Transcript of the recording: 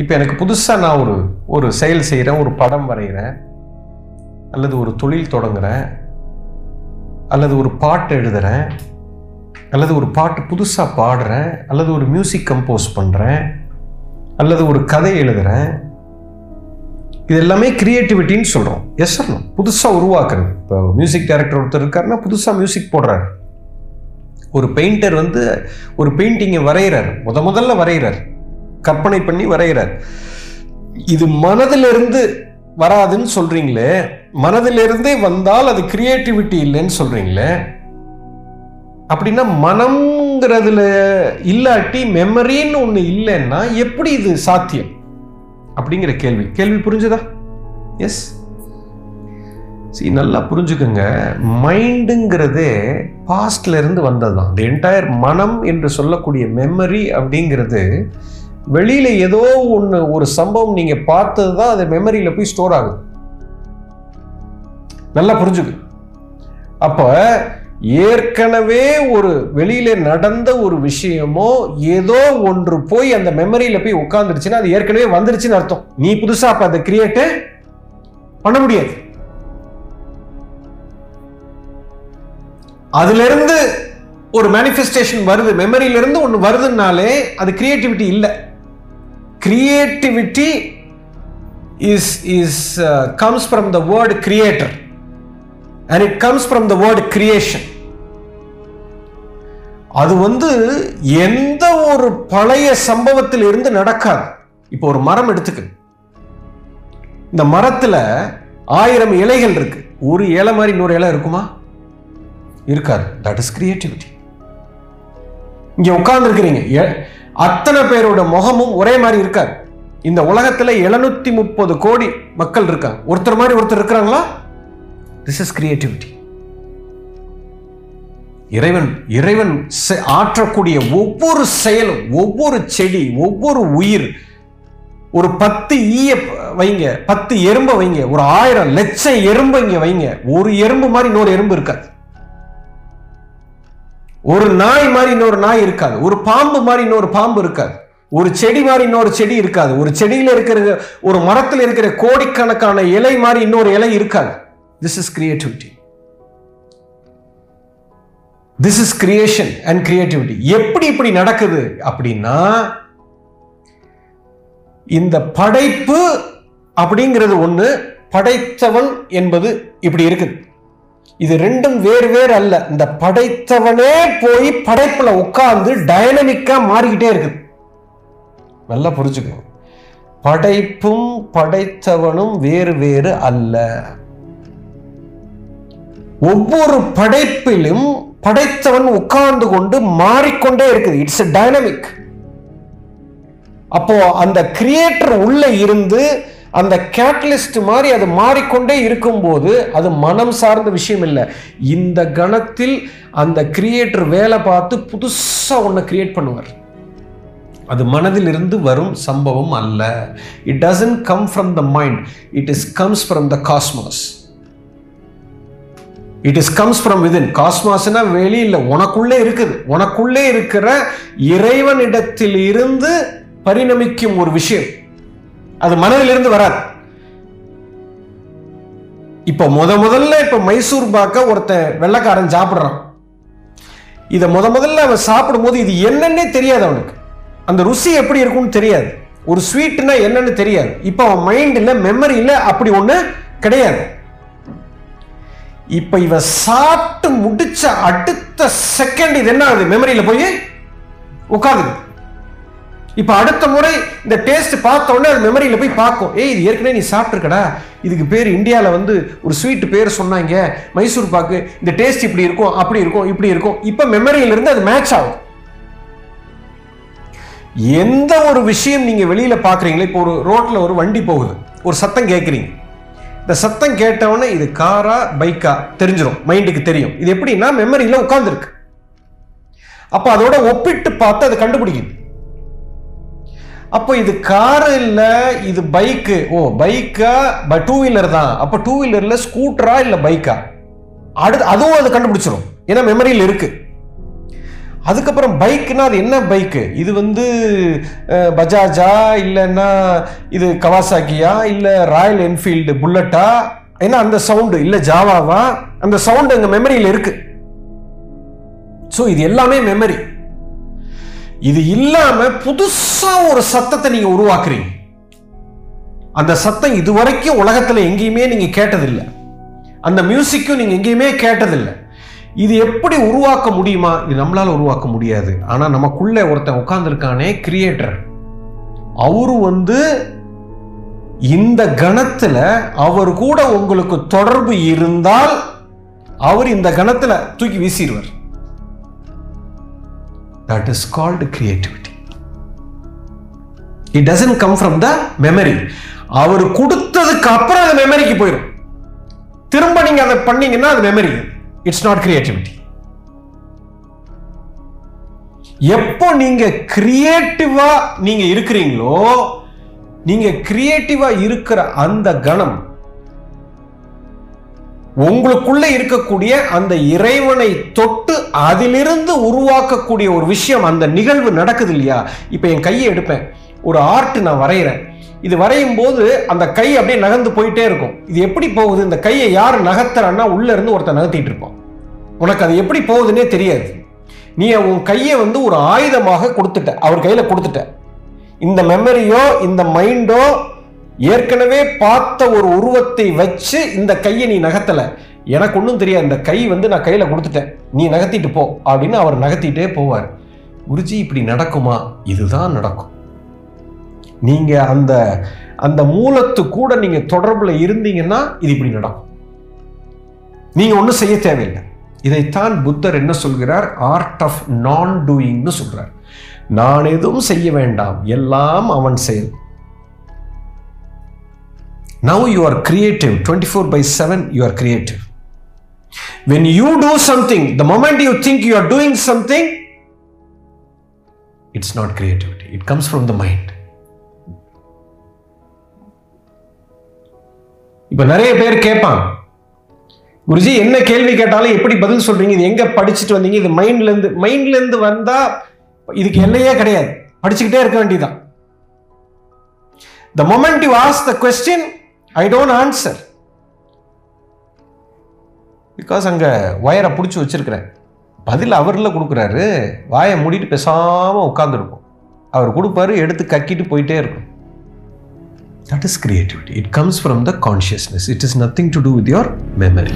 இப்போ எனக்கு புதுசாக நான் ஒரு ஒரு செயல் செய்கிறேன் ஒரு படம் வரைகிறேன் அல்லது ஒரு தொழில் தொடங்குறேன் அல்லது ஒரு பாட்டு எழுதுகிறேன் அல்லது ஒரு பாட்டு புதுசாக பாடுறேன் அல்லது ஒரு மியூசிக் கம்போஸ் பண்ணுறேன் அல்லது ஒரு கதை எழுதுறேன். இது எல்லாமே கிரியேட்டிவிட்டின்னு சொல்கிறோம் எஸ் சொல்லணும் புதுசாக உருவாக்குறது. இப்போ மியூசிக் டைரக்டர் ஒருத்தர் இருக்காருன்னா புதுசாக மியூசிக் போடுறாரு. ஒரு பெயிண்டர் வந்து ஒரு பெயிண்டிங்கை வரைகிறார் முத முதல்ல வரைகிறார் கற்பனை பண்ணி வரைகிறார். இது மனதிலிருந்து வராதுன்னு சொல்றீங்களே மனதிலிருந்தே வந்தால் அது கிரியேட்டிவிட்டி இல்லைன்னு சொல்றீங்களே அப்படின்னா மனம்ங்கிறதுல இல்லாட்டி மெமரின்னு ஒன்று இல்லைன்னா எப்படி இது சாத்தியம்? அப்படிங்கிற கேள்வி. கேள்வி புரிஞ்சுதா? எஸ் சரி நல்லா புரிஞ்சுக்கோங்க. மைண்டுங்கிறதே பாஸ்ட்ல இருந்து வந்தது தான் தி என்டையர் மனம் என்று சொல்லக்கூடிய மெமரி அப்படிங்கிறது வெளியில் ஏதோ ஒன்று ஒரு சம்பவம் நீங்கள் பார்த்தது தான் அது மெமரியில் போய் ஸ்டோர் ஆகுது. நல்லா புரிஞ்சுக்கு அப்போ ஏற்கனவே ஒரு வெளியில நடந்த ஒரு விஷயமோ ஏதோ ஒன்று போய் அந்த மெமரியில போய் உட்காந்துருச்சுன்னா அது ஏற்கனவே வந்துருச்சுன்னு அர்த்தம். நீ புதுசா அப்ப அதை கிரியேட்டு பண்ண முடியாது. அதுல இருந்து ஒரு மேனிஃபெஸ்டேஷன் வருது. மெமரியில இருந்து ஒன்று வருதுனாலே அது கிரியேட்டிவிட்டி இல்லை. Creativity is is comes from the word creator and it comes from the word creation அது வந்து எந்த ஒரு பழைய சம்பவத்தில் இருந்து நடக்காது. இப்போ ஒரு மரம் எடுத்துக்கு இந்த மரத்துல ஆயிரம் இலைகள் இருக்கு. ஒரு இலை மாதிரி இன்னொரு இலை இருக்குமா? இருக்காது. தட் இஸ் கிரியேட்டிவிட்டி இங்கே உட்கார்ந்துருக்கிறீங்க. அத்தனை பேரோட முகமும் ஒரே மாதிரி இருக்காது. இந்த உலகத்தில் எழுநூத்தி முப்பது கோடி மக்கள் இருக்காங்க. ஒருத்தர் மாதிரி ஒருத்தர் இருக்கிறாங்களா? திஸ் இஸ் கிரியேட்டிவிட்டி இறைவன் இறைவன் செ- ஆற்றக்கூடிய ஒவ்வொரு செயலும் ஒவ்வொரு செடி ஒவ்வொரு உயிர் ஒரு பத்து ஈய வைங்க பத்து எறும்பை வைங்க ஒரு ஆயிரம் லட்சம் எறும்பு இங்கே வைங்க ஒரு எறும்பு மாதிரி இன்னொரு எறும்பு இருக்காது. ஒரு நாய் மாதிரி இன்னொரு நாய் இருக்காது. ஒரு பாம்பு மாதிரி இன்னொரு பாம்பு இருக்காது. ஒரு செடி மாதிரி இன்னொரு செடி இருக்காது. ஒரு செடியில் இருக்கிற ஒரு மரத்தில் இருக்கிற கோடிக்கணக்கான இலை மாதிரி இன்னொரு இலை இருக்காது. This is creativity this is creation and creativity எப்படி இப்படி நடக்குது அப்படின்னா இந்த படைப்பு அப்படிங்கிறது ஒன்று படைத்தவன் என்பது இப்படி இருக்குது. இது ரெண்டும் வேறு வேறு அல்ல. இந்த படைத்தவனே போய் படைப்புல உட்கார்ந்து டைனமிக்கா மாறிக்கிட்டே இருக்குது நல்லா புரிஞ்சுக்கணும் படைப்பும் படைத்தவனும் வேறு வேறு அல்ல. ஒவ்வொரு படைப்பிலும் படைத்தவன் உட்கார்ந்து கொண்டு மாறிக்கொண்டே இருக்குது. இட்ஸ் டைனமிக் அப்போ அந்த கிரியேட்டர் உள்ள இருந்து அந்த கேட்டலிஸ்ட் மாதிரி அது மாறிக்கொண்டே இருக்கும்போது அது மனம் சார்ந்த விஷயம் இல்லை. இந்த கணத்தில் அந்த கிரியேட்டர் வேலை பார்த்து புதுசாக ஒன்று கிரியேட் பண்ணுவார். அது மனதிலிருந்து வரும் சம்பவம் அல்ல. It doesn't come from the mind it is comes from the cosmos it is comes from within காஸ்மாஸ்னா வெளியில் உனக்குள்ளே இருக்குது. உனக்குள்ளே இருக்கிற இறைவனிடத்தில் இருந்து பரிணமிக்கும் ஒரு விஷயம். அது மனதிலிருந்து வராது. இப்போ முத முதல்ல இப்போ மைசூர் பாக்க ஒருத்தன் வெள்ளைக்காரன் சாப்பிடுறான். இதை முத முதல்ல அவன் சாப்பிடும்போது இது என்னன்னே தெரியாது அவனுக்கு. அந்த ருசி எப்படி இருக்கும்னு தெரியாது. ஒரு ஸ்வீட்னா என்னன்னு தெரியாது. இப்போ அவன் மைண்டில் மெமரியில் அப்படி ஒன்று கிடையாது. இப்போ இவன் சாப்பிட்டு முடிச்ச அடுத்த செகண்ட் இது என்ன ஆகுது? மெமரியில் போய் உட்காருது. இப்போ அடுத்த முறை இந்த டேஸ்ட் பார்த்த உடனே அது மெமரியில் போய் பார்க்கும். ஏய் இது ஏற்கனவே நீ சாப்பிட்ருக்கடா இதுக்கு பேர் இந்தியாவில் வந்து ஒரு ஸ்வீட் பேர் சொன்னாங்க. மைசூர் பாக்கு இந்த டேஸ்ட் இப்படி இருக்கும் அப்படி இருக்கும் இப்படி இருக்கும். இப்போ மெமரியிலிருந்து அது மேட்ச் ஆகும். எந்த ஒரு விஷயம் நீங்கள் வெளியில் பார்க்குறீங்களே இப்போ ஒரு ரோட்டில் ஒரு வண்டி போகுது. ஒரு சத்தம் கேட்குறீங்க. இந்த சத்தம் கேட்டவொடனே இது காரா பைக்கா? தெரிஞ்சிடும் மைண்டுக்கு தெரியும். இது எப்படின்னா மெமரியில் உட்காந்துருக்கு அப்போ அதோட ஒப்பிட்டு பார்த்து அது கண்டுபிடிக்குது. அப்போ இது காரு இல்லை இது பைக்கு ஓ பைக்கா டூ வீலர் தான். அப்போ டூ வீலரில் ஸ்கூட்டரா இல்லை பைக்கா அடுத்து அதுவும் அது கண்டுபிடிச்சிடும் ஏன்னா மெமரியில் இருக்கு. அதுக்கப்புறம் பைக்குனா அது என்ன பைக்கு இது வந்து பஜாஜா இல்லைன்னா இது கவாசாக்கியா இல்லை ராயல் என்ஃபீல்டு புல்லட்டா? ஏன்னா அந்த சவுண்டு இல்லை ஜாவாவா? அந்த சவுண்டு எங்கள் மெமரியில் இருக்கு. ஸோ இது எல்லாமே மெமரி இது இல்லாம புதுசா ஒரு சத்தத்தை நீங்க உருவாக்குறீங்க. அந்த சத்தம் இதுவரைக்கும் உலகத்துல எங்கேயுமே நீங்க கேட்டதில்லை. அந்த மியூசிக்கும் நீங்க எங்கேயுமே கேட்டதில்லை. இது எப்படி உருவாக்க முடியுமா? இது நம்மளால உருவாக்க முடியாது. ஆனா நமக்குள்ள ஒருத்தன் உட்கார்ந்துருக்கானே கிரியேட்டர் அவரு வந்து இந்த கணத்துல அவர் கூட உங்களுக்கு தொடர்பு இருந்தால் அவர் இந்த கணத்துல தூக்கி வீசிடுவார். That is called creativity it doesn't come from the memory அவர் கொடுத்ததுக்கு அப்புறம் அது மெமரிக்கு போயிடும் திரும்ப நீங்க அதை பண்ணீங்கன்னா அது மெமரி இட்ஸ் நாட் கிரியேட்டிவிட்டி எப்போ நீங்க கிரியேட்டிவா நீங்க இருக்கிறீங்களோ நீங்க கிரியேட்டிவா இருக்கிற அந்த கணம் உங்களுக்குள்ள இருக்கக்கூடிய அந்த இறைவனை தொட்டு அதிலிருந்து உருவாக்கக்கூடிய ஒரு விஷயம் அந்த நிகழ்வு நடக்குது இல்லையா? இப்போ என் கையை எடுப்பேன். ஒரு ஆர்ட் நான் வரைகிறேன் இது வரையும் போது அந்த கை அப்படியே நகர்ந்து போயிட்டே இருக்கும். இது எப்படி போகுது? இந்த கையை யார் நகர்த்துறான்னா உள்ள இருந்து ஒருத்தன் நகர்த்திட்டு இருப்பான். உனக்கு அது எப்படி போகுதுன்னே தெரியாது. நீ உன் கையை வந்து ஒரு ஆயுதமாக கொடுத்துட்ட. அவர் கையில கொடுத்துட்ட. இந்த மெமரியோ இந்த மைண்டோ ஏற்கனவே பார்த்த ஒரு உருவத்தை வச்சு இந்த கையை நீ நகர்த்தலை. எனக்கு ஒன்றும் தெரியாது. இந்த கை வந்து நான் கையில் கொடுத்துட்டேன். நீ நகர்த்திட்டு போ அப்படின்னு அவர் நகர்த்திட்டே போவார். குருஜி இப்படி நடக்குமா? இதுதான் நடக்கும். நீங்கள் அந்த அந்த மூலத்து கூட நீங்கள் தொடர்பில் இருந்தீங்கன்னா இது இப்படி நடக்கும். நீங்கள் ஒன்றும் செய்ய தேவையில்லை. இதைத்தான் புத்தர் என்ன சொல்கிறார்? ஆர்ட் ஆஃப் நான் டூயிங்னு சொல்கிறார் நான் எதுவும் செய்ய வேண்டாம். எல்லாம் அவன் செயல். Now you are creative. 24 by 7, you are creative. When you do something, the moment you think you are doing something, it's not creativity. It comes from the mind. இப்ப நிறைய பேர் கேட்பாங்க குருஜி என்ன கேள்வி கேட்டாலும் எப்படி பதில் சொல்றீங்க இது எங்க படிச்சுட்டு வந்தீங்க இது மைண்ட்ல இருந்து மைண்ட்ல இருந்து வந்தா இதுக்கு எல்லையே கிடையாது படிச்சுக்கிட்டே இருக்க வேண்டியதுதான் The moment you ask the question, I don't answer because அங்கே ஒயரை பிடிச்சி வச்சிருக்கிறேன். பதில் அவரில் கொடுக்குறாரு. வாயை மூடிட்டு பேசாமல் உட்காந்துருக்கும் அவர் கொடுப்பாரு எடுத்து கக்கிட்டு போயிட்டே இருக்கும். That is creativity it comes from the consciousness it is nothing to do with your memory